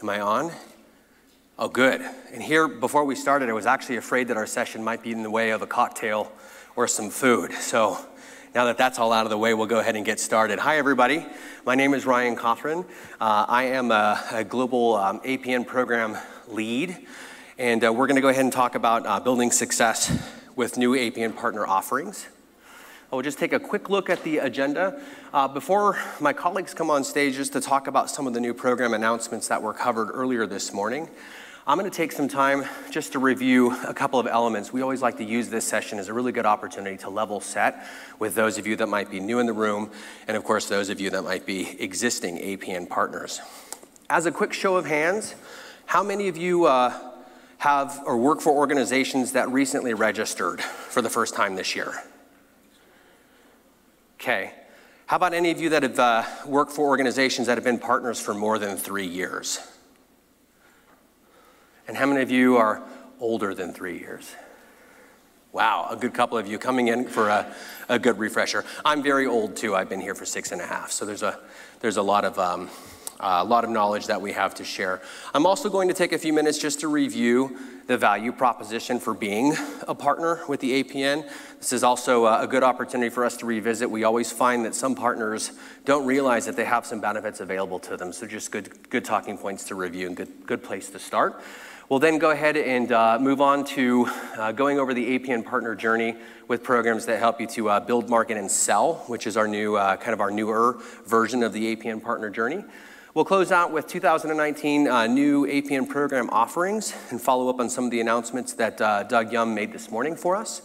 Am I on? Oh, good. And here, before we started, I was actually afraid that our session might be in the way of a cocktail or some food. So now that that's all out of the way, we'll go ahead and get started. Hi, everybody. My name is Ryan Cothran. Uh, I am a, a global um, APN program lead, and uh, we're going to go ahead and talk about uh, building success with new APN partner offerings. I will just take a quick look at the agenda. Uh, before my colleagues come on stage just to talk about some of the new program announcements that were covered earlier this morning, I'm going to take some time just to review a couple of elements. We always like to use this session as a really good opportunity to level set with those of you that might be new in the room, and of course, those of you that might be existing APN partners. As a quick show of hands, how many of you uh, have or work for organizations that recently registered for the first time this year? Okay. How about any of you that have uh, worked for organizations that have been partners for more than three years? And how many of you are older than three years? Wow, a good couple of you coming in for a, a good refresher. I'm very old too. I've been here for six and a half, so there's a, there's a lot of um, a lot of knowledge that we have to share. I'm also going to take a few minutes just to review the value proposition for being a partner with the APN. This is also a good opportunity for us to revisit. We always find that some partners don't realize that they have some benefits available to them. So just good, good talking points to review and good, good place to start. We'll then go ahead and uh, move on to uh, going over the APN partner journey with programs that help you to uh, build, market, and sell, which is our new, uh, kind of our newer version of the APN partner journey. We'll close out with 2019 uh, new APN program offerings and follow up on some of the announcements that uh, Doug Yum made this morning for us,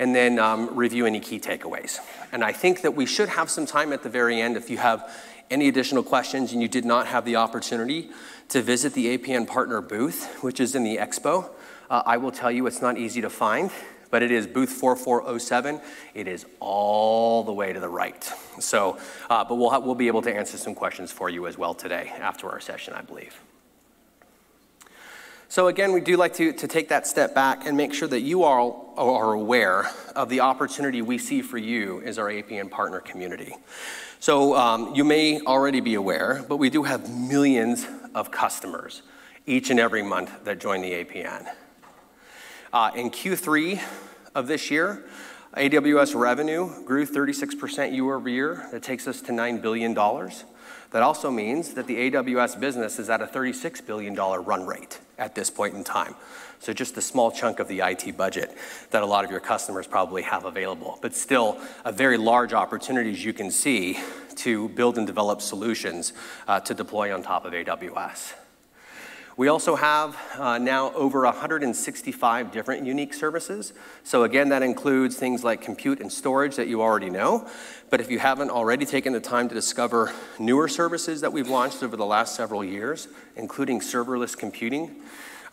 and then um, review any key takeaways. And I think that we should have some time at the very end if you have any additional questions and you did not have the opportunity to visit the APN partner booth, which is in the expo. Uh, I will tell you it's not easy to find but it is booth 4407. It is all the way to the right. So, uh, but we'll, we'll be able to answer some questions for you as well today after our session, I believe. So again, we do like to, to take that step back and make sure that you all are aware of the opportunity we see for you as our APN partner community. So um, you may already be aware, but we do have millions of customers each and every month that join the APN. Uh, in Q3 of this year, AWS revenue grew 36% year over year. That takes us to $9 billion. That also means that the AWS business is at a $36 billion run rate at this point in time. So just a small chunk of the IT budget that a lot of your customers probably have available, but still a very large opportunity, as you can see, to build and develop solutions uh, to deploy on top of AWS. We also have uh, now over 165 different unique services. So again, that includes things like compute and storage that you already know. But if you haven't already taken the time to discover newer services that we've launched over the last several years, including serverless computing,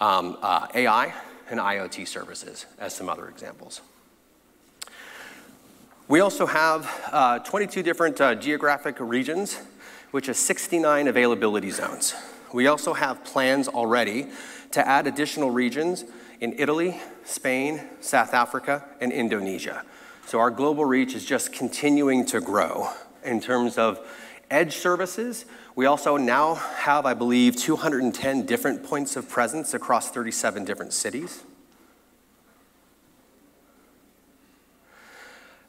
um, uh, AI, and IoT services, as some other examples. We also have uh, 22 different uh, geographic regions, which is 69 availability zones. We also have plans already to add additional regions in Italy, Spain, South Africa, and Indonesia. So our global reach is just continuing to grow in terms of edge services. We also now have, I believe, 210 different points of presence across 37 different cities.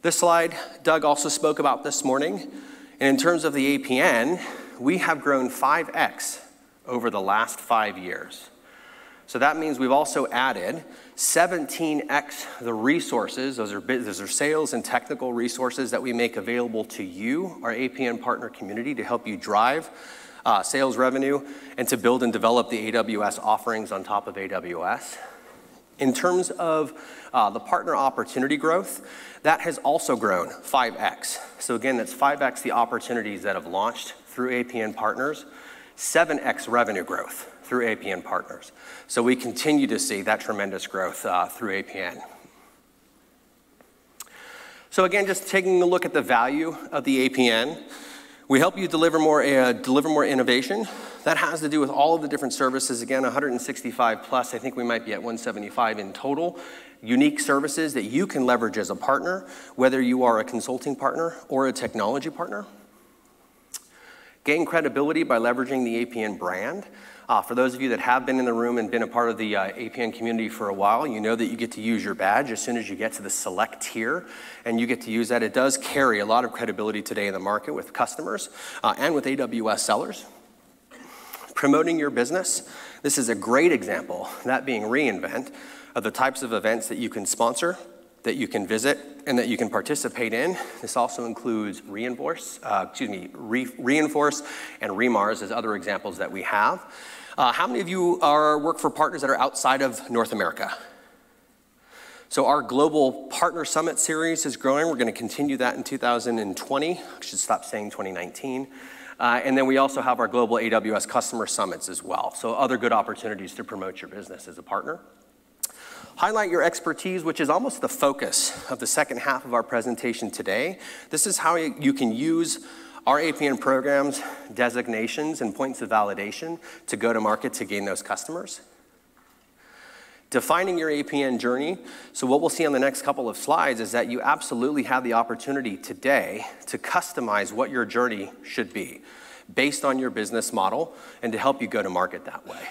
This slide, Doug also spoke about this morning. And in terms of the APN, we have grown 5x over the last five years. So that means we've also added 17x the resources, those are, those are sales and technical resources that we make available to you, our APN partner community, to help you drive uh, sales revenue and to build and develop the AWS offerings on top of AWS. In terms of uh, the partner opportunity growth, that has also grown 5x. So again, that's 5x the opportunities that have launched through APN partners 7x revenue growth through APN partners. So we continue to see that tremendous growth uh, through APN. So again, just taking a look at the value of the APN, we help you deliver more, uh, deliver more innovation. That has to do with all of the different services. Again, 165 plus, I think we might be at 175 in total. Unique services that you can leverage as a partner, whether you are a consulting partner or a technology partner. Gain credibility by leveraging the APN brand. Uh, for those of you that have been in the room and been a part of the uh, APN community for a while, you know that you get to use your badge as soon as you get to the select tier, and you get to use that. It does carry a lot of credibility today in the market with customers uh, and with AWS sellers. Promoting your business, this is a great example, that being reInvent, of the types of events that you can sponsor, that you can visit, and that you can participate in. This also includes Reinforce, uh, excuse me, Re Reinforce and Remars as other examples that we have. Uh, how many of you are work for partners that are outside of North America? So our global partner summit series is growing. We're going to continue that in 2020. I should stop saying 2019. Uh, and then we also have our global AWS customer summits as well. So other good opportunities to promote your business as a partner. Highlight your expertise, which is almost the focus of the second half of our presentation today. This is how you can use our APN programs, designations, and points of validation to go to market to gain those customers. Defining your APN journey. So, what we'll see on the next couple of slides is that you absolutely have the opportunity today to customize what your journey should be based on your business model and to help you go to market that way.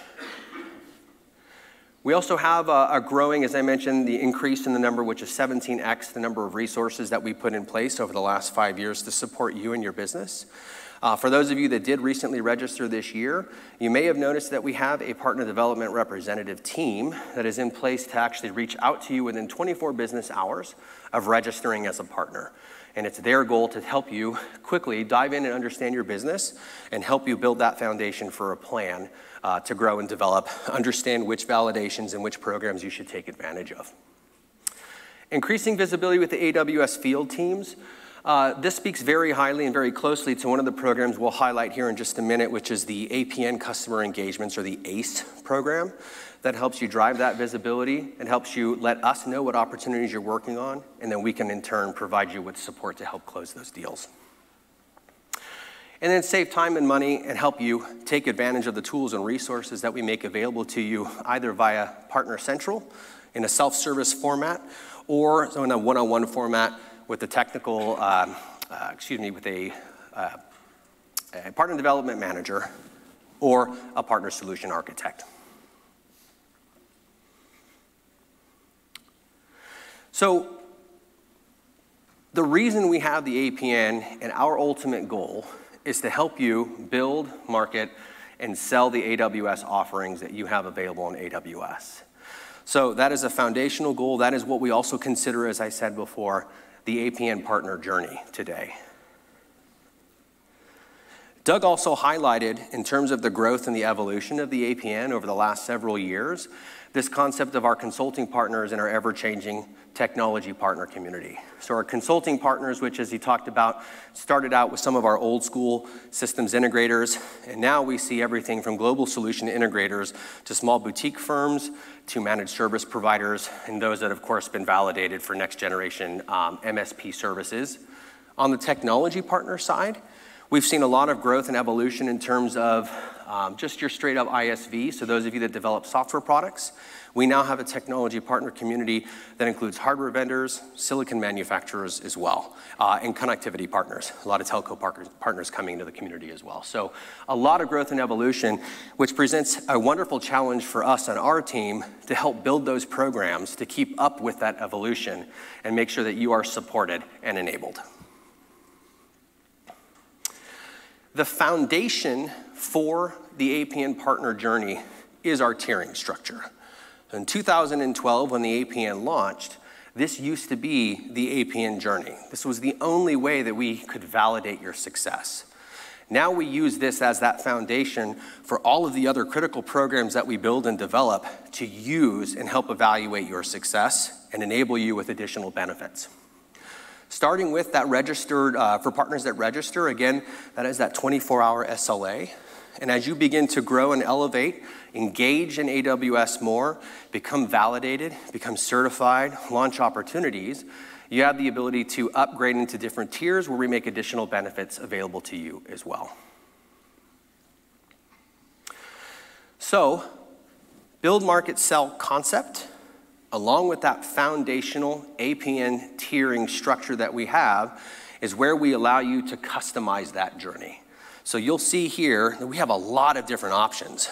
We also have a, a, growing, as I mentioned, the increase in the number, which is 17x, the number of resources that we put in place over the last five years to support you and your business. Uh, for those of you that did recently register this year, you may have noticed that we have a partner development representative team that is in place to actually reach out to you within 24 business hours of registering as a partner. And it's their goal to help you quickly dive in and understand your business and help you build that foundation for a plan uh, to grow and develop, understand which validations and which programs you should take advantage of. Increasing visibility with the AWS field teams. Uh, this speaks very highly and very closely to one of the programs we'll highlight here in just a minute, which is the APN Customer Engagements or the ACE program that helps you drive that visibility and helps you let us know what opportunities you're working on, and then we can in turn provide you with support to help close those deals. And then save time and money and help you take advantage of the tools and resources that we make available to you either via Partner Central in a self-service format or in a one-on-one format with a technical, uh, uh, excuse me, with a, uh, a partner development manager or a partner solution architect. So the reason we have the APN and our ultimate goal is to help you build, market, and sell the AWS offerings that you have available on AWS. So that is a foundational goal. That is what we also consider, as I said before, the APN partner journey today. Doug also highlighted, in terms of the growth and the evolution of the APN over the last several years, this concept of our consulting partners and our ever changing technology partner community. So, our consulting partners, which, as he talked about, started out with some of our old school systems integrators, and now we see everything from global solution integrators to small boutique firms to managed service providers, and those that, of course, have been validated for next generation um, MSP services. On the technology partner side, we've seen a lot of growth and evolution in terms of um, just your straight up ISV, so those of you that develop software products, we now have a technology partner community that includes hardware vendors, silicon manufacturers as well, uh, and connectivity partners. A lot of telco partners, coming into the community as well. So a lot of growth and evolution, which presents a wonderful challenge for us on our team to help build those programs to keep up with that evolution and make sure that you are supported and enabled. The foundation for the APN partner journey is our tiering structure. In 2012, when the APN launched, this used to be the APN journey. This was the only way that we could validate your success. Now we use this as that foundation for all of the other critical programs that we build and develop to use and help evaluate your success and enable you with additional benefits. Starting with that registered, uh, for partners that register, again, that is that 24 hour SLA. And as you begin to grow and elevate, engage in AWS more, become validated, become certified, launch opportunities, you have the ability to upgrade into different tiers where we make additional benefits available to you as well. So, build, market, sell concept along with that foundational APN tiering structure that we have, is where we allow you to customize that journey. So you'll see here that we have a lot of different options.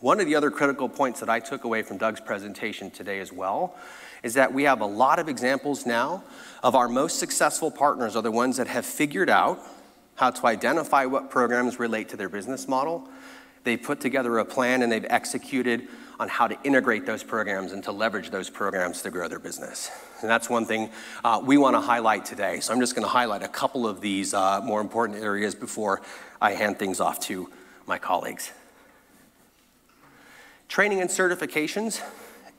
One of the other critical points that I took away from Doug's presentation today as well is that we have a lot of examples now of our most successful partners are the ones that have figured out how to identify what programs relate to their business model. They've put together a plan and they've executed on how to integrate those programs and to leverage those programs to grow their business. And that's one thing uh, we want to highlight today. So I'm just going to highlight a couple of these uh, more important areas before I hand things off to my colleagues. Training and certifications,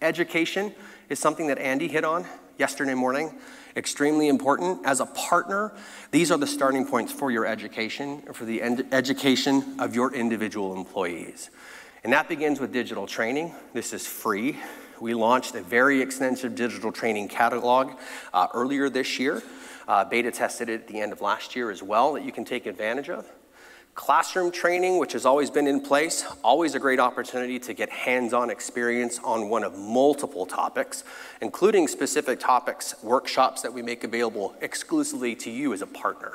education is something that Andy hit on yesterday morning. Extremely important. As a partner, these are the starting points for your education, for the education of your individual employees. And that begins with digital training. This is free. We launched a very extensive digital training catalog uh, earlier this year. Uh, beta tested it at the end of last year as well that you can take advantage of. Classroom training, which has always been in place, always a great opportunity to get hands-on experience on one of multiple topics, including specific topics, workshops that we make available exclusively to you as a partner.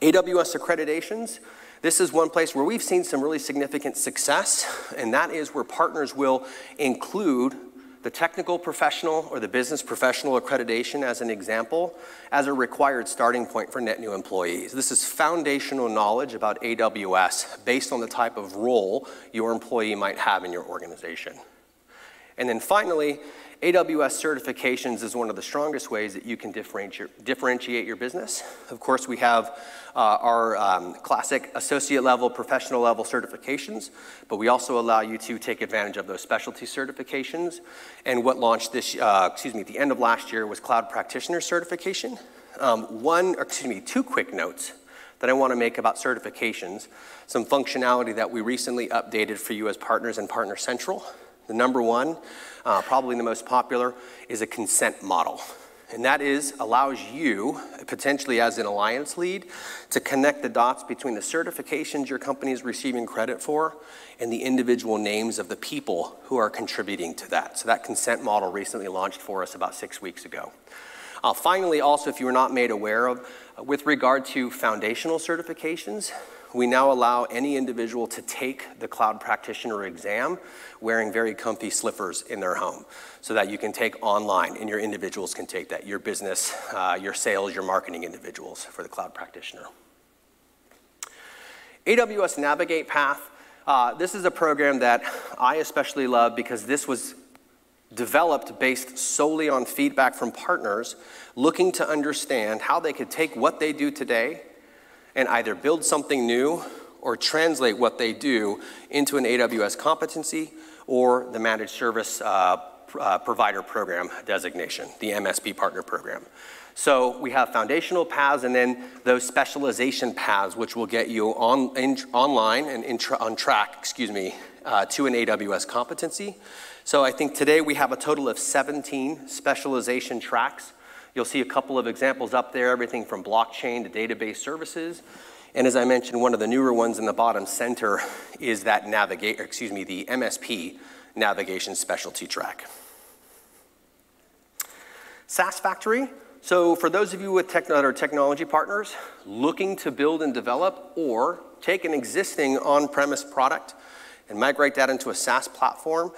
AWS accreditations, this is one place where we've seen some really significant success, and that is where partners will include the technical professional or the business professional accreditation as an example as a required starting point for net new employees. This is foundational knowledge about AWS based on the type of role your employee might have in your organization. And then finally, AWS certifications is one of the strongest ways that you can differentiate your business. Of course, we have uh, our um, classic associate level, professional level certifications, but we also allow you to take advantage of those specialty certifications. And what launched this, uh, excuse me, at the end of last year was cloud practitioner certification. Um, one, or excuse me, two quick notes that I want to make about certifications, some functionality that we recently updated for you as partners in Partner Central. The number one, uh, probably the most popular, is a consent model. And that is, allows you, potentially as an alliance lead, to connect the dots between the certifications your company is receiving credit for and the individual names of the people who are contributing to that. So that consent model recently launched for us about six weeks ago. Uh, finally, also, if you were not made aware of, uh, with regard to foundational certifications, we now allow any individual to take the cloud practitioner exam wearing very comfy slippers in their home so that you can take online and your individuals can take that, your business, uh, your sales, your marketing individuals for the cloud practitioner. AWS Navigate Path, uh, this is a program that I especially love because this was developed based solely on feedback from partners looking to understand how they could take what they do today and either build something new or translate what they do into an AWS competency or the managed service uh, uh, provider program designation, the MSP partner program. So we have foundational paths and then those specialization paths, which will get you on, in, online and on track, excuse me, uh, to an AWS competency. So I think today we have a total of 17 specialization tracks You'll see a couple of examples up there, everything from blockchain to database services. And as I mentioned, one of the newer ones in the bottom center is that navigate, excuse me, the MSP navigation specialty track. SaaS Factory. So for those of you with tech, that are technology partners looking to build and develop or take an existing on-premise product and migrate that into a SaaS platform,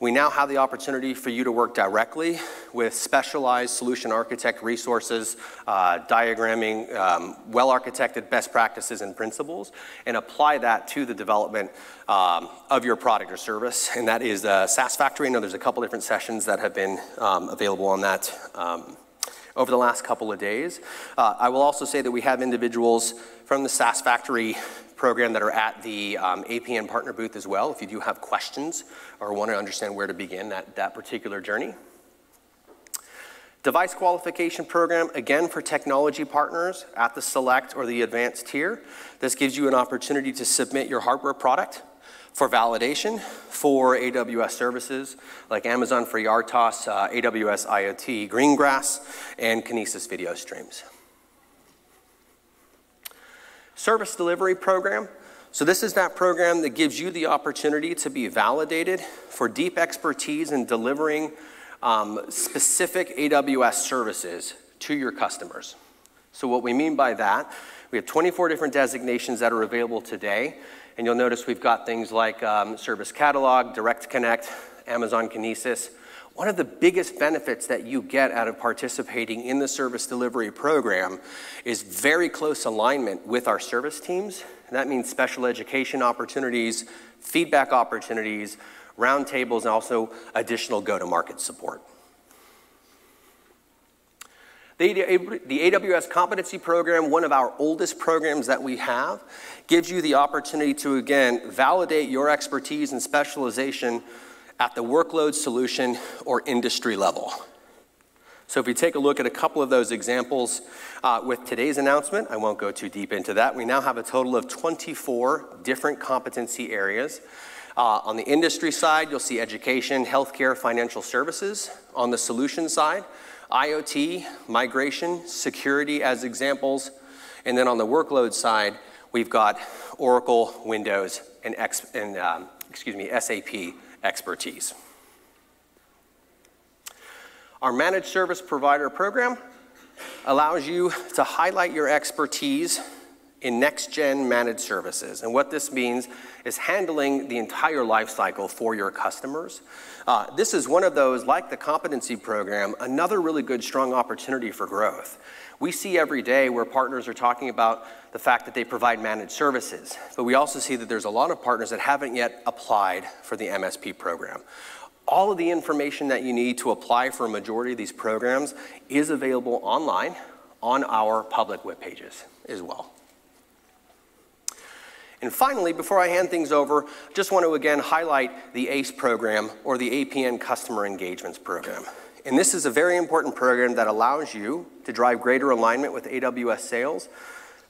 we now have the opportunity for you to work directly with specialized solution architect resources, uh, diagramming um, well-architected best practices and principles, and apply that to the development um, of your product or service. And that is uh, SaaS Factory. I know there's a couple different sessions that have been um, available on that um, over the last couple of days. Uh, I will also say that we have individuals from the SaaS Factory program that are at the um, APN partner booth as well if you do have questions or want to understand where to begin that, that particular journey. Device qualification program, again for technology partners at the select or the advanced tier. This gives you an opportunity to submit your hardware product for validation for AWS services like Amazon FreeRTOS, uh, AWS IoT Greengrass, and Kinesis video streams. Service delivery program. So this is that program that gives you the opportunity to be validated for deep expertise in delivering um, specific AWS services to your customers. So what we mean by that, we have 24 different designations that are available today, And you'll notice we've got things like um, Service Catalog, Direct Connect, Amazon Kinesis. One of the biggest benefits that you get out of participating in the service delivery program is very close alignment with our service teams. And that means special education opportunities, feedback opportunities, roundtables, and also additional go-to-market support. The, AWS Competency Program, one of our oldest programs that we have, gives you the opportunity to, again, validate your expertise and specialization at the workload solution or industry level. So if we take a look at a couple of those examples uh, with today's announcement, I won't go too deep into that. We now have a total of 24 different competency areas. Uh, on the industry side, you'll see education, healthcare, financial services. On the solution side, IoT, migration, security as examples. And then on the workload side, we've got Oracle, Windows, and, X, and um, excuse me, SAP expertise. Our managed service provider program allows you to highlight your expertise in next-gen managed services. And what this means is handling the entire life cycle for your customers. Uh, this is one of those, like the competency program, another really good, strong opportunity for growth. We see every day where partners are talking about the fact that they provide managed services, but we also see that there's a lot of partners that haven't yet applied for the MSP program. All of the information that you need to apply for a majority of these programs is available online on our public web pages as well. And finally, before I hand things over, just want to again highlight the ACE program or the APN Customer Engagements Program. And this is a very important program that allows you to drive greater alignment with AWS sales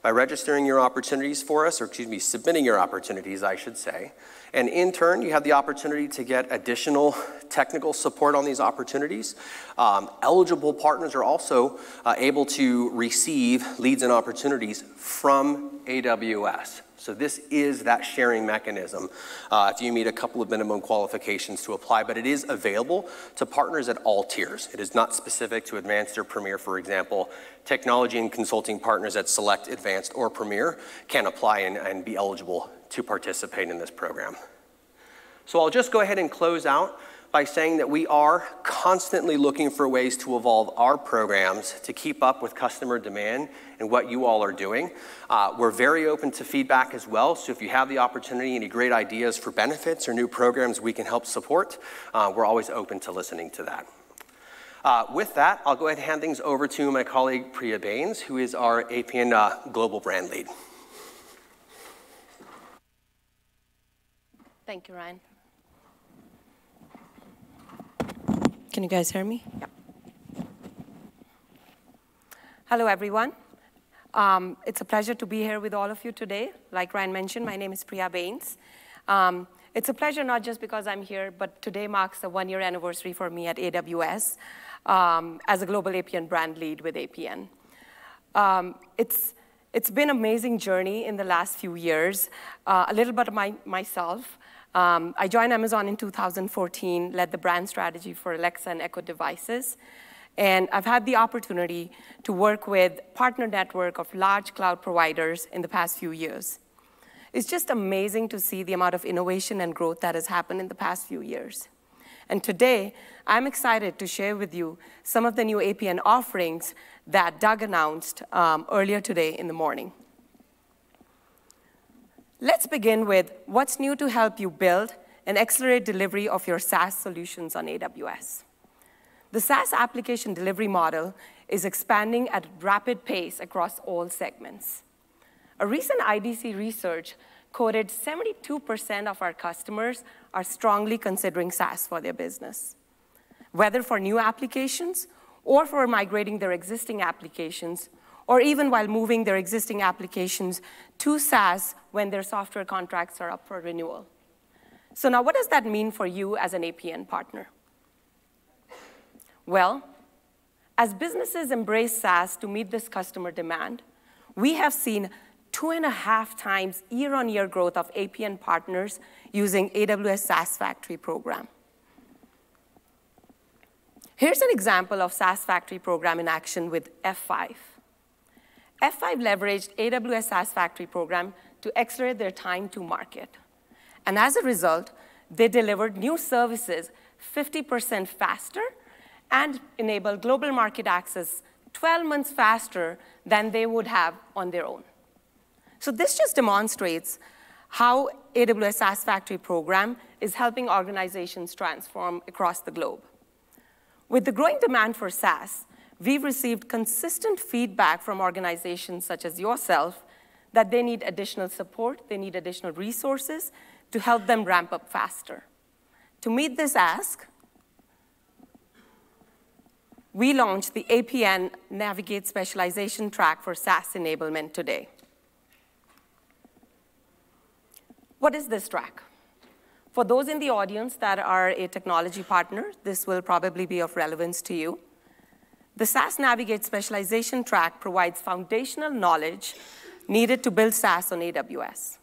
by registering your opportunities for us, or excuse me, submitting your opportunities, I should say. And in turn, you have the opportunity to get additional technical support on these opportunities. Um, eligible partners are also uh, able to receive leads and opportunities from AWS. So this is that sharing mechanism uh, if you meet a couple of minimum qualifications to apply, but it is available to partners at all tiers. It is not specific to advanced or premier, for example. Technology and consulting partners at select, advanced, or premier can apply and, and be eligible to participate in this program. So I'll just go ahead and close out by saying that we are constantly looking for ways to evolve our programs to keep up with customer demand and what you all are doing. Uh, we're very open to feedback as well, so if you have the opportunity, any great ideas for benefits or new programs we can help support, uh, we're always open to listening to that. Uh, with that, I'll go ahead and hand things over to my colleague Priya Bains, who is our APN uh, Global Brand Lead. Thank you, Ryan. Can you guys hear me? Yeah. Hello, everyone. Um, it's a pleasure to be here with all of you today. Like Ryan mentioned, my name is Priya Bains. Um, it's a pleasure not just because I'm here, but today marks the one-year anniversary for me at AWS um, as a global APN brand lead with APN. Um, it's, it's been an amazing journey in the last few years. Uh, a little bit of my, myself. Um, I joined Amazon in 2014, led the brand strategy for Alexa and Echo devices. And I've had the opportunity to work with partner network of large cloud providers in the past few years. It's just amazing to see the amount of innovation and growth that has happened in the past few years. And today, I'm excited to share with you some of the new APN offerings that Doug announced um, earlier today in the morning. Let's begin with what's new to help you build and accelerate delivery of your SaaS solutions on AWS. The SaaS application delivery model is expanding at rapid pace across all segments. A recent IDC research quoted 72% of our customers are strongly considering SaaS for their business, whether for new applications or for migrating their existing applications or even while moving their existing applications to SaaS when their software contracts are up for renewal. So now what does that mean for you as an APN partner? Well, as businesses embrace SaaS to meet this customer demand, we have seen two and a half times year-on-year growth of APN partners using AWS SaaS Factory program. Here's an example of SaaS Factory program in action with F5. F5 leveraged AWS SaaS Factory program to accelerate their time to market. And as a result, they delivered new services 50% faster and enabled global market access 12 months faster than they would have on their own. So this just demonstrates how AWS SaaS Factory program is helping organizations transform across the globe. With the growing demand for SaaS, we've received consistent feedback from organizations such as yourself that they need additional support, they need additional resources to help them ramp up faster. To meet this ask, we launched the APN Navigate Specialization track for SaaS enablement today. What is this track? For those in the audience that are a technology partner, this will probably be of relevance to you. The SaaS Navigate Specialization track provides foundational knowledge needed to build SaaS on AWS.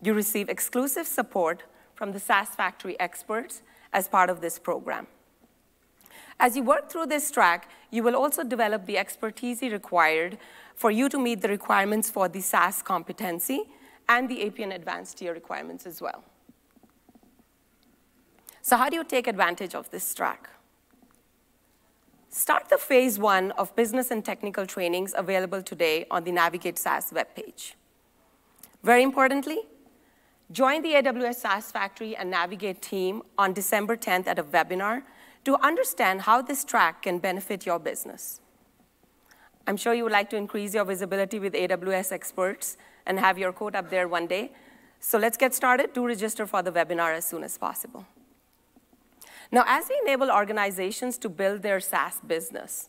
You receive exclusive support from the SaaS Factory experts as part of this program. As you work through this track, you will also develop the expertise required for you to meet the requirements for the SaaS competency and the APN advanced tier requirements as well. So how do you take advantage of this track? Start the phase one of business and technical trainings available today on the Navigate SaaS webpage. Very importantly, join the AWS SaaS Factory and Navigate team on December 10th at a webinar to understand how this track can benefit your business. I'm sure you would like to increase your visibility with AWS experts and have your code up there one day. So let's get started. Do register for the webinar as soon as possible. Now, as we enable organizations to build their SaaS business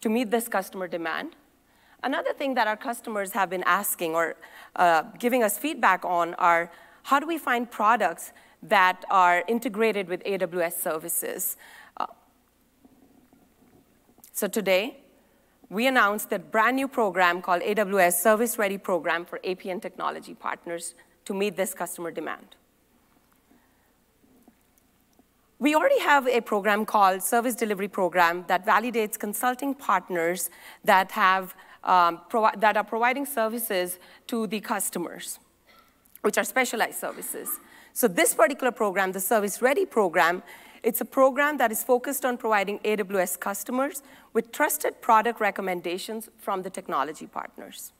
to meet this customer demand, another thing that our customers have been asking or uh, giving us feedback on are how do we find products that are integrated with AWS services? So today, we announced a brand new program called AWS Service Ready Program for APN technology partners to meet this customer demand. We already have a program called Service Delivery Program that validates consulting partners that, have, um, that are providing services to the customers, which are specialized services. So this particular program, the Service Ready program, it's a program that is focused on providing AWS customers with trusted product recommendations from the technology partners.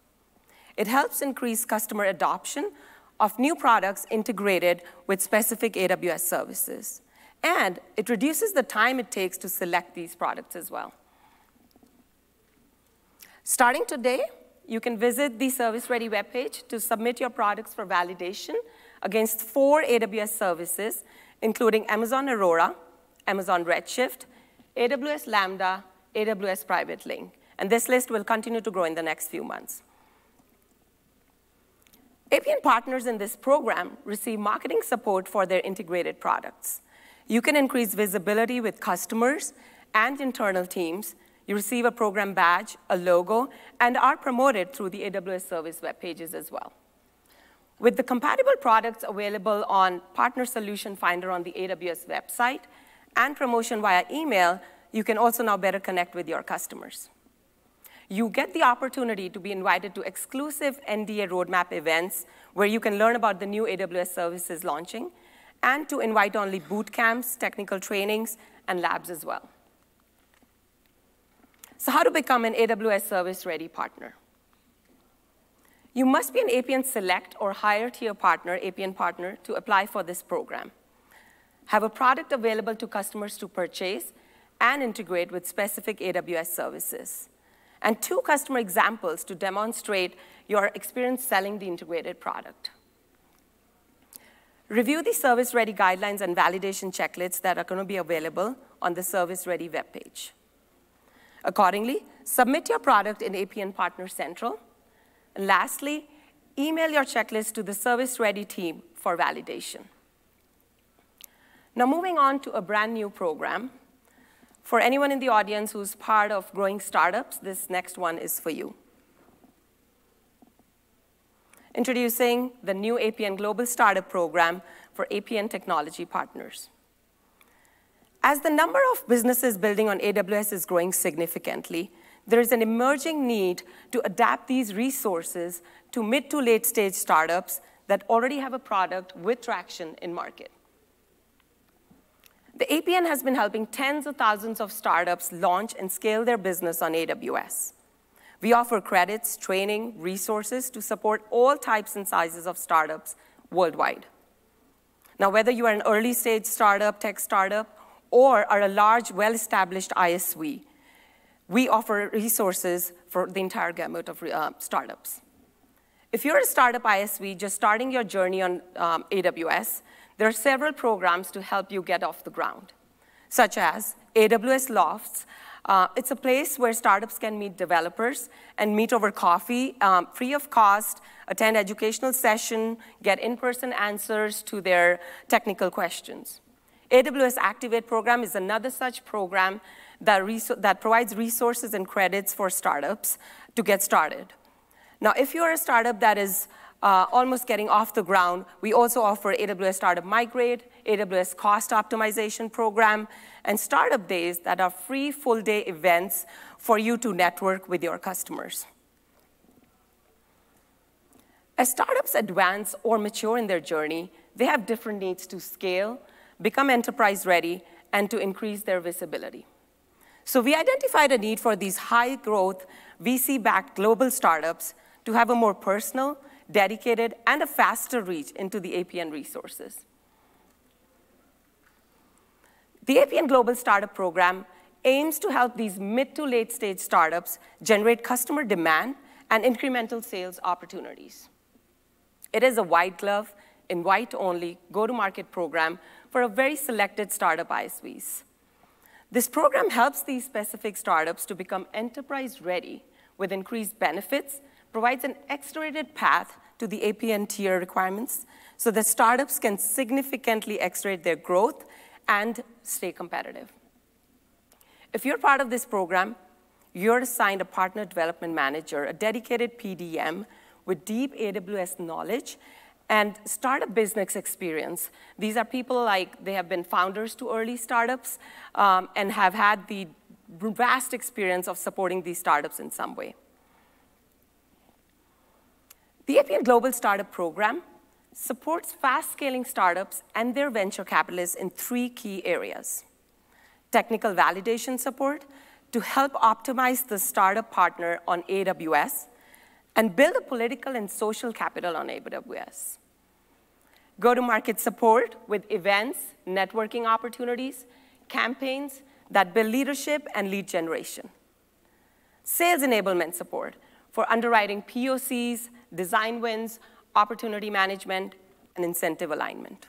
It helps increase customer adoption of new products integrated with specific AWS services. And it reduces the time it takes to select these products as well. Starting today, you can visit the Service Ready webpage to submit your products for validation against four AWS services including Amazon Aurora, Amazon Redshift, AWS Lambda, AWS Private Link. And this list will continue to grow in the next few months. APN partners in this program receive marketing support for their integrated products. You can increase visibility with customers and internal teams. You receive a program badge, a logo, and are promoted through the AWS service web pages as well. With the compatible products available on Partner Solution Finder on the AWS website and promotion via email, you can also now better connect with your customers. You get the opportunity to be invited to exclusive NDA roadmap events where you can learn about the new AWS services launching and to invite-only boot camps, technical trainings, and labs as well. So how to become an AWS service-ready partner? You must be an APN Select or higher tier partner, APN partner, to apply for this program. Have a product available to customers to purchase and integrate with specific AWS services. And two customer examples to demonstrate your experience selling the integrated product. Review the Service Ready guidelines and validation checklists that are going to be available on the Service Ready webpage. Accordingly, submit your product in APN Partner Central and lastly, email your checklist to the service-ready team for validation. Now moving on to a brand new program. For anyone in the audience who's part of growing startups, this next one is for you. Introducing the new APN Global Startup Program for APN technology partners. As the number of businesses building on AWS is growing significantly, there is an emerging need to adapt these resources to mid to late stage startups that already have a product with traction in market. The APN has been helping tens of thousands of startups launch and scale their business on AWS. We offer credits, training, resources to support all types and sizes of startups worldwide. Now, whether you are an early stage startup, tech startup, or are a large, well-established ISV, we offer resources for the entire gamut of uh, startups. If you're a startup ISV just starting your journey on um, AWS, there are several programs to help you get off the ground, such as AWS Lofts. Uh, it's a place where startups can meet developers and meet over coffee, um, free of cost, attend educational session, get in-person answers to their technical questions. AWS Activate program is another such program that, that provides resources and credits for startups to get started. Now, if you're a startup that is uh, almost getting off the ground, we also offer AWS Startup Migrate, AWS Cost Optimization Program, and startup days that are free full-day events for you to network with your customers. As startups advance or mature in their journey, they have different needs to scale become enterprise ready, and to increase their visibility. So we identified a need for these high growth, VC-backed global startups to have a more personal, dedicated, and a faster reach into the APN resources. The APN Global Startup Program aims to help these mid to late stage startups generate customer demand and incremental sales opportunities. It is a white glove, invite only, go to market program for a very selected startup ISVs. This program helps these specific startups to become enterprise ready with increased benefits, provides an accelerated path to the APN tier requirements so that startups can significantly accelerate their growth and stay competitive. If you're part of this program, you're assigned a partner development manager, a dedicated PDM with deep AWS knowledge and startup business experience. These are people like they have been founders to early startups um, and have had the vast experience of supporting these startups in some way. The APN Global Startup Program supports fast-scaling startups and their venture capitalists in three key areas. Technical validation support to help optimize the startup partner on AWS and build a political and social capital on AWS go-to-market support with events, networking opportunities, campaigns that build leadership and lead generation. Sales enablement support for underwriting POCs, design wins, opportunity management, and incentive alignment.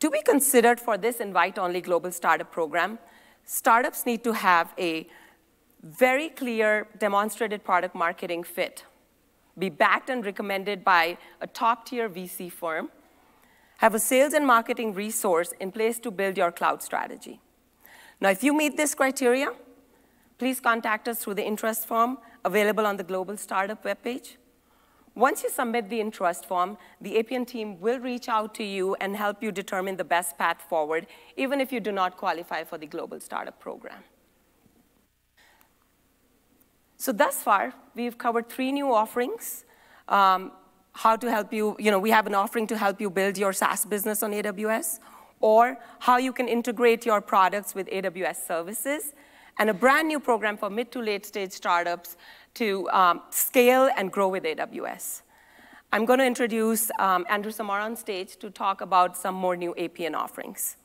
To be considered for this invite-only global startup program, startups need to have a very clear demonstrated product marketing fit be backed and recommended by a top-tier VC firm, have a sales and marketing resource in place to build your cloud strategy. Now, if you meet this criteria, please contact us through the interest form available on the Global Startup webpage. Once you submit the interest form, the APN team will reach out to you and help you determine the best path forward, even if you do not qualify for the Global Startup Program. So thus far, we've covered three new offerings. Um, how to help you, you know, we have an offering to help you build your SaaS business on AWS, or how you can integrate your products with AWS services, and a brand new program for mid to late stage startups to um, scale and grow with AWS. I'm going to introduce um, Andrew Samar on stage to talk about some more new APN offerings.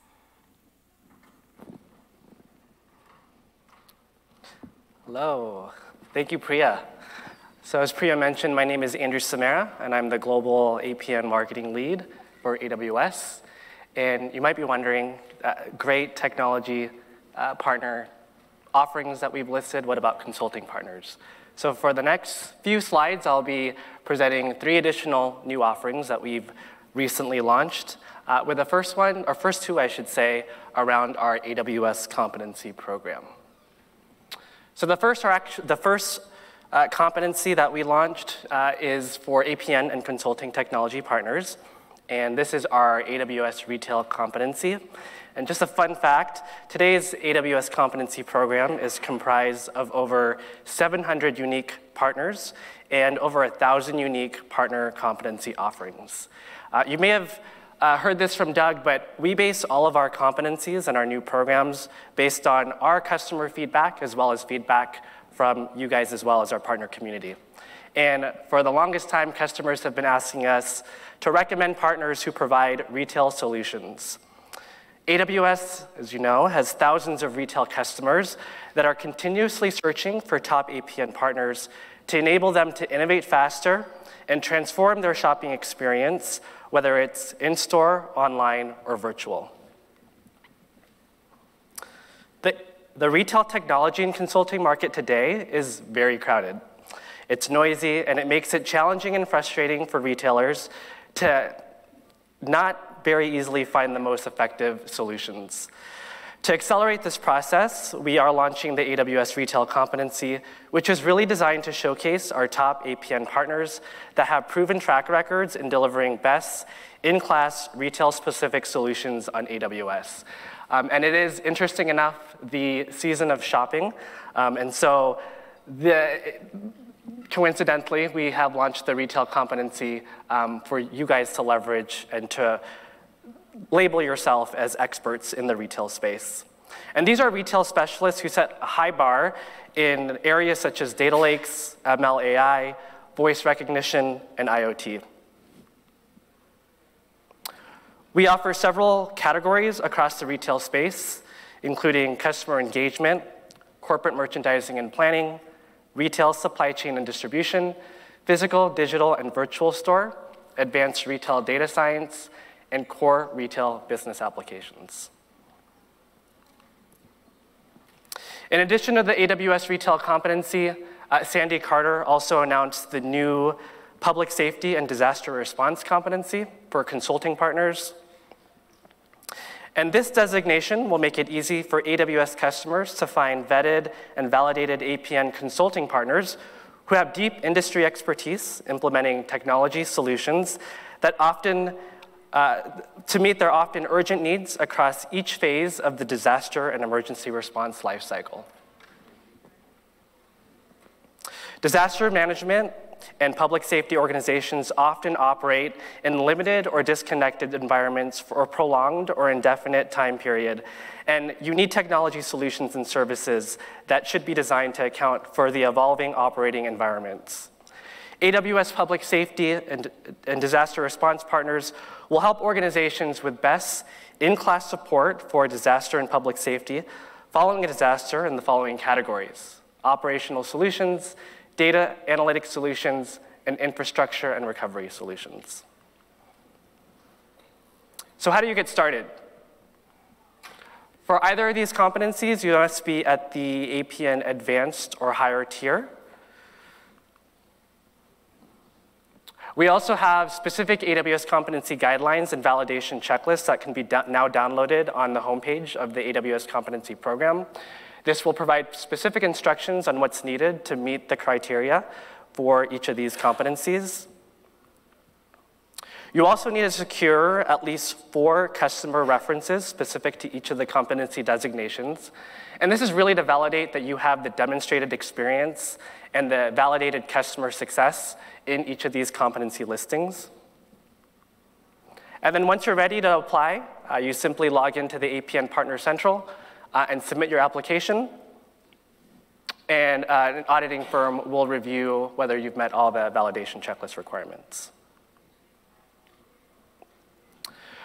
Hello. Thank you, Priya. So as Priya mentioned, my name is Andrew Samara, and I'm the Global APN Marketing Lead for AWS. And you might be wondering, uh, great technology uh, partner offerings that we've listed, what about consulting partners? So for the next few slides, I'll be presenting three additional new offerings that we've recently launched, uh, with the first one, or first two, I should say, around our AWS competency program. So the first, the first uh, competency that we launched uh, is for APN and consulting technology partners. and this is our AWS Retail Competency. And just a fun fact, today's AWS Competency Program is comprised of over 700 unique partners and over 1,000 unique partner competency offerings. Uh, you may have uh, heard this from Doug, but we base all of our competencies and our new programs based on our customer feedback as well as feedback from you guys as well as our partner community. And for the longest time, customers have been asking us to recommend partners who provide retail solutions. AWS, as you know, has thousands of retail customers that are continuously searching for top APN partners to enable them to innovate faster and transform their shopping experience, whether it's in-store, online, or virtual. The, the retail technology and consulting market today is very crowded. It's noisy, and it makes it challenging and frustrating for retailers to not very easily find the most effective solutions. To accelerate this process, we are launching the AWS Retail Competency, which is really designed to showcase our top APN partners that have proven track records in delivering best in-class retail-specific solutions on AWS. Um, and it is interesting enough the season of shopping, um, and so the, coincidentally, we have launched the retail competency um, for you guys to leverage and to label yourself as experts in the retail space. And these are retail specialists who set a high bar in areas such as data lakes, ML AI, voice recognition, and IoT. We offer several categories across the retail space, including customer engagement, corporate merchandising and planning, retail supply chain and distribution, physical, digital, and virtual store, advanced retail data science, and core retail business applications. In addition to the AWS retail competency, uh, Sandy Carter also announced the new public safety and disaster response competency for consulting partners. And this designation will make it easy for AWS customers to find vetted and validated APN consulting partners who have deep industry expertise implementing technology solutions that often uh, to meet their often urgent needs across each phase of the disaster and emergency response lifecycle. Disaster management and public safety organizations often operate in limited or disconnected environments for a prolonged or indefinite time period. And you need technology solutions and services that should be designed to account for the evolving operating environments. AWS Public Safety and, and Disaster Response Partners will help organizations with best in-class support for disaster and public safety following a disaster in the following categories. Operational solutions, data analytic solutions, and infrastructure and recovery solutions. So how do you get started? For either of these competencies, you must be at the APN advanced or higher tier. We also have specific AWS competency guidelines and validation checklists that can be now downloaded on the homepage of the AWS competency program. This will provide specific instructions on what's needed to meet the criteria for each of these competencies. You also need to secure at least four customer references specific to each of the competency designations. And this is really to validate that you have the demonstrated experience and the validated customer success in each of these competency listings. And then once you're ready to apply, uh, you simply log into the APN Partner Central uh, and submit your application. And uh, an auditing firm will review whether you've met all the validation checklist requirements.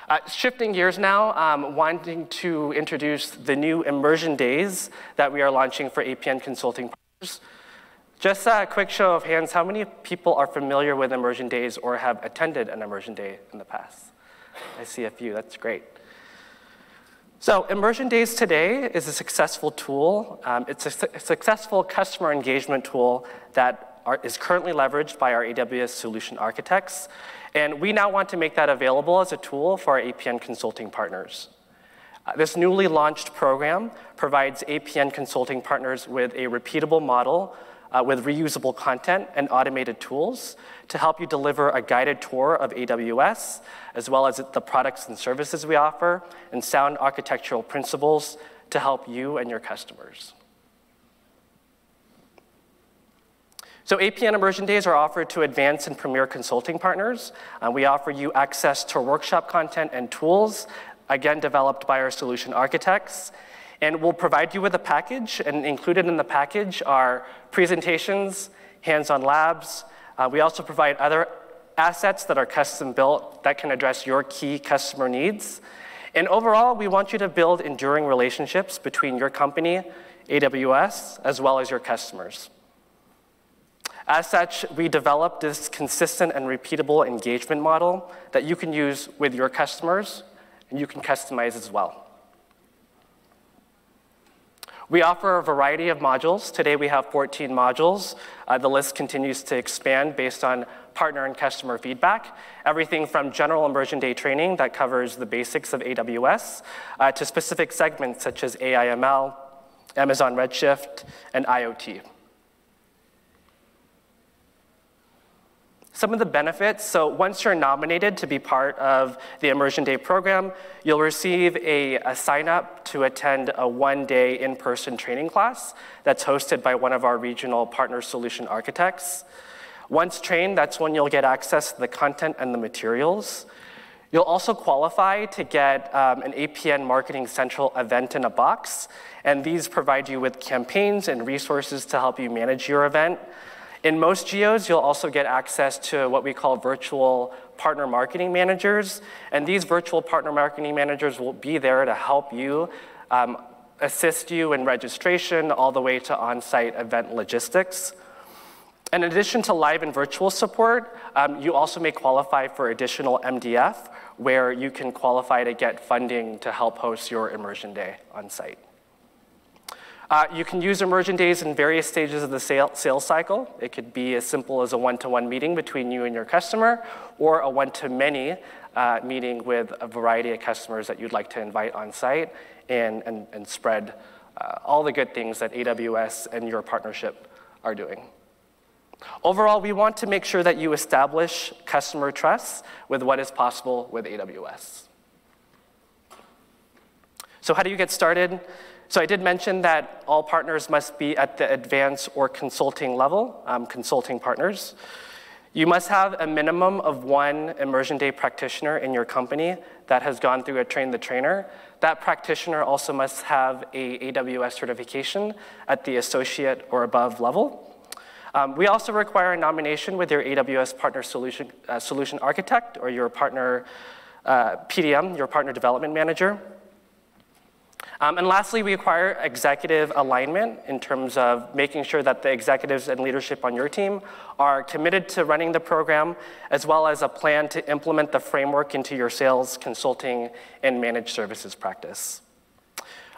Uh, shifting gears now, um, wanting to introduce the new immersion days that we are launching for APN consulting partners. Just a quick show of hands, how many people are familiar with immersion days or have attended an immersion day in the past? I see a few, that's great. So Immersion Days today is a successful tool. Um, it's a, su a, successful customer engagement tool that are, is currently leveraged by our AWS solution architects. And we now want to make that available as a tool for our APN consulting partners. Uh, this newly launched program provides APN consulting partners with a repeatable model uh, with reusable content and automated tools to help you deliver a guided tour of AWS, as well as the products and services we offer, and sound architectural principles to help you and your customers. So APN Immersion Days are offered to advanced and premier consulting partners. Uh, we offer you access to workshop content and tools, again developed by our solution architects. And we'll provide you with a package, and included in the package are presentations, hands-on labs. Uh, we also provide other assets that are custom built that can address your key customer needs. And overall, we want you to build enduring relationships between your company, AWS, as well as your customers. As such, we developed this consistent and repeatable engagement model that you can use with your customers and you can customize as well. We offer a variety of modules. Today we have 14 modules. Uh, the list continues to expand based on partner and customer feedback. Everything from general immersion day training that covers the basics of AWS uh, to specific segments such as AIML, Amazon Redshift, and IoT. Some of the benefits, so once you're nominated to be part of the Immersion Day program, you'll receive a, a sign up to attend a one day in person training class that's hosted by one of our regional partner solution architects. Once trained, that's when you'll get access to the content and the materials. You'll also qualify to get um, an APN Marketing Central event in a box, and these provide you with campaigns and resources to help you manage your event. In most geos, you'll also get access to what we call virtual partner marketing managers. And these virtual partner marketing managers will be there to help you, um, assist you in registration, all the way to on site event logistics. In addition to live and virtual support, um, you also may qualify for additional MDF, where you can qualify to get funding to help host your immersion day on site. Uh, you can use immersion days in various stages of the sale, sales cycle. It could be as simple as a one-to-one meeting between you and your customer, or a one-to-many uh, meeting with a variety of customers that you'd like to invite on site and, and, and spread uh, all the good things that AWS and your partnership are doing. Overall, we want to make sure that you establish customer trust with what is possible with AWS. So how do you get started? So I did mention that all partners must be at the advanced or consulting level, um, consulting partners. You must have a minimum of one immersion day practitioner in your company that has gone through a train the trainer. That practitioner also must have a AWS certification at the associate or above level. Um, we also require a nomination with your AWS partner solution, uh, solution architect or your partner uh, PDM, your partner development manager. Um, and lastly, we require executive alignment in terms of making sure that the executives and leadership on your team are committed to running the program, as well as a plan to implement the framework into your sales, consulting, and managed services practice.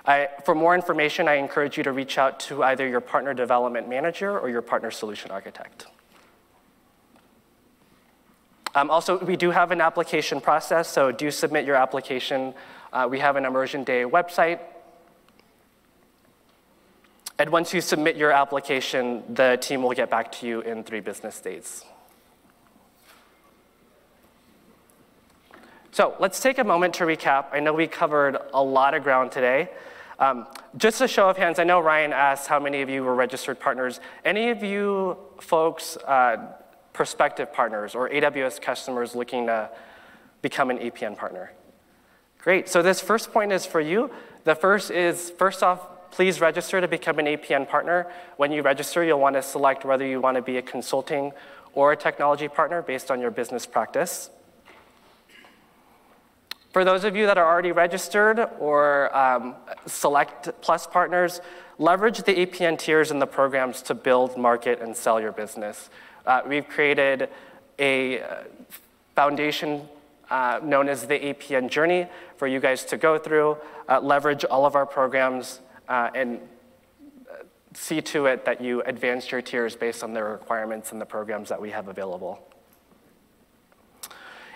I, for more information, I encourage you to reach out to either your partner development manager or your partner solution architect. Um, also, we do have an application process, so do submit your application uh, we have an Immersion Day website. And once you submit your application, the team will get back to you in three business days. So let's take a moment to recap. I know we covered a lot of ground today. Um, just a show of hands, I know Ryan asked how many of you were registered partners. Any of you folks, uh, prospective partners or AWS customers looking to become an APN partner? Great, so this first point is for you. The first is, first off, please register to become an APN partner. When you register, you'll want to select whether you want to be a consulting or a technology partner based on your business practice. For those of you that are already registered or um, select plus partners, leverage the APN tiers in the programs to build, market, and sell your business. Uh, we've created a uh, foundation uh, known as the APN journey for you guys to go through, uh, leverage all of our programs, uh, and uh, see to it that you advance your tiers based on the requirements and the programs that we have available.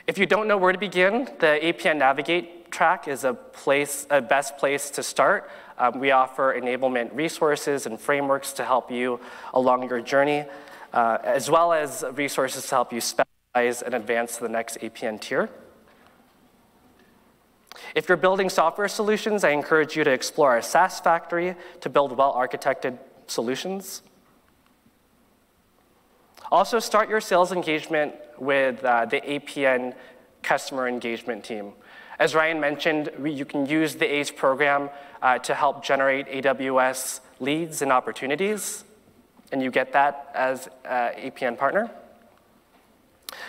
If you don't know where to begin, the APN Navigate Track is a place, a best place to start. Um, we offer enablement resources and frameworks to help you along your journey, uh, as well as resources to help you specialize and advance to the next APN tier. If you're building software solutions, I encourage you to explore our SaaS factory to build well-architected solutions. Also, start your sales engagement with uh, the APN customer engagement team. As Ryan mentioned, we, you can use the ACE program uh, to help generate AWS leads and opportunities, and you get that as an APN partner.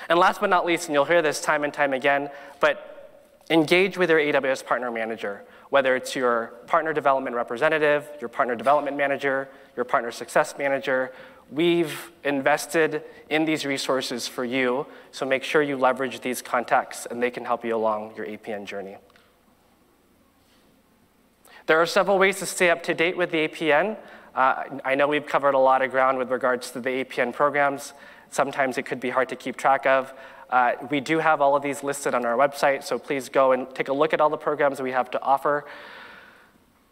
And last but not least, and you'll hear this time and time again, but engage with your AWS partner manager, whether it's your partner development representative, your partner development manager, your partner success manager, We've invested in these resources for you, so make sure you leverage these contacts and they can help you along your APN journey. There are several ways to stay up to date with the APN. Uh, I know we've covered a lot of ground with regards to the APN programs. Sometimes it could be hard to keep track of. Uh, we do have all of these listed on our website, so please go and take a look at all the programs we have to offer.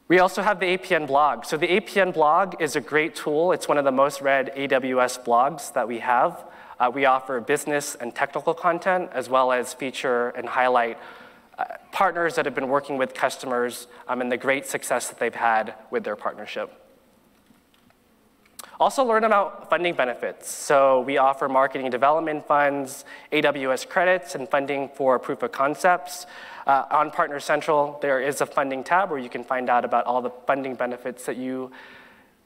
We also have the APN blog. So the APN blog is a great tool. It's one of the most read AWS blogs that we have. Uh, we offer business and technical content, as well as feature and highlight uh, partners that have been working with customers um, and the great success that they've had with their partnership. Also learn about funding benefits. So we offer marketing development funds, AWS credits, and funding for proof of concepts. Uh, on Partner Central, there is a funding tab where you can find out about all the funding benefits that you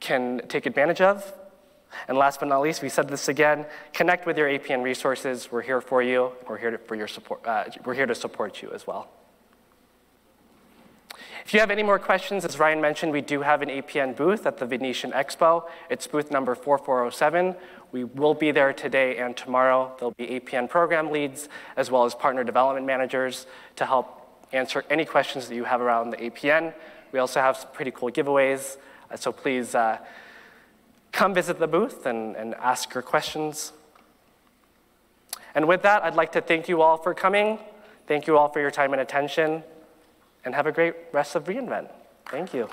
can take advantage of. And last but not least, we said this again, connect with your APN resources. We're here for you. We're here to, for your support. Uh, we're here to support you as well. If you have any more questions, as Ryan mentioned, we do have an APN booth at the Venetian Expo. It's booth number 4407. We will be there today and tomorrow. There'll be APN program leads as well as partner development managers to help answer any questions that you have around the APN. We also have some pretty cool giveaways, uh, so please uh, come visit the booth and, and ask your questions. And with that, I'd like to thank you all for coming. Thank you all for your time and attention and have a great rest of reInvent. Thank you.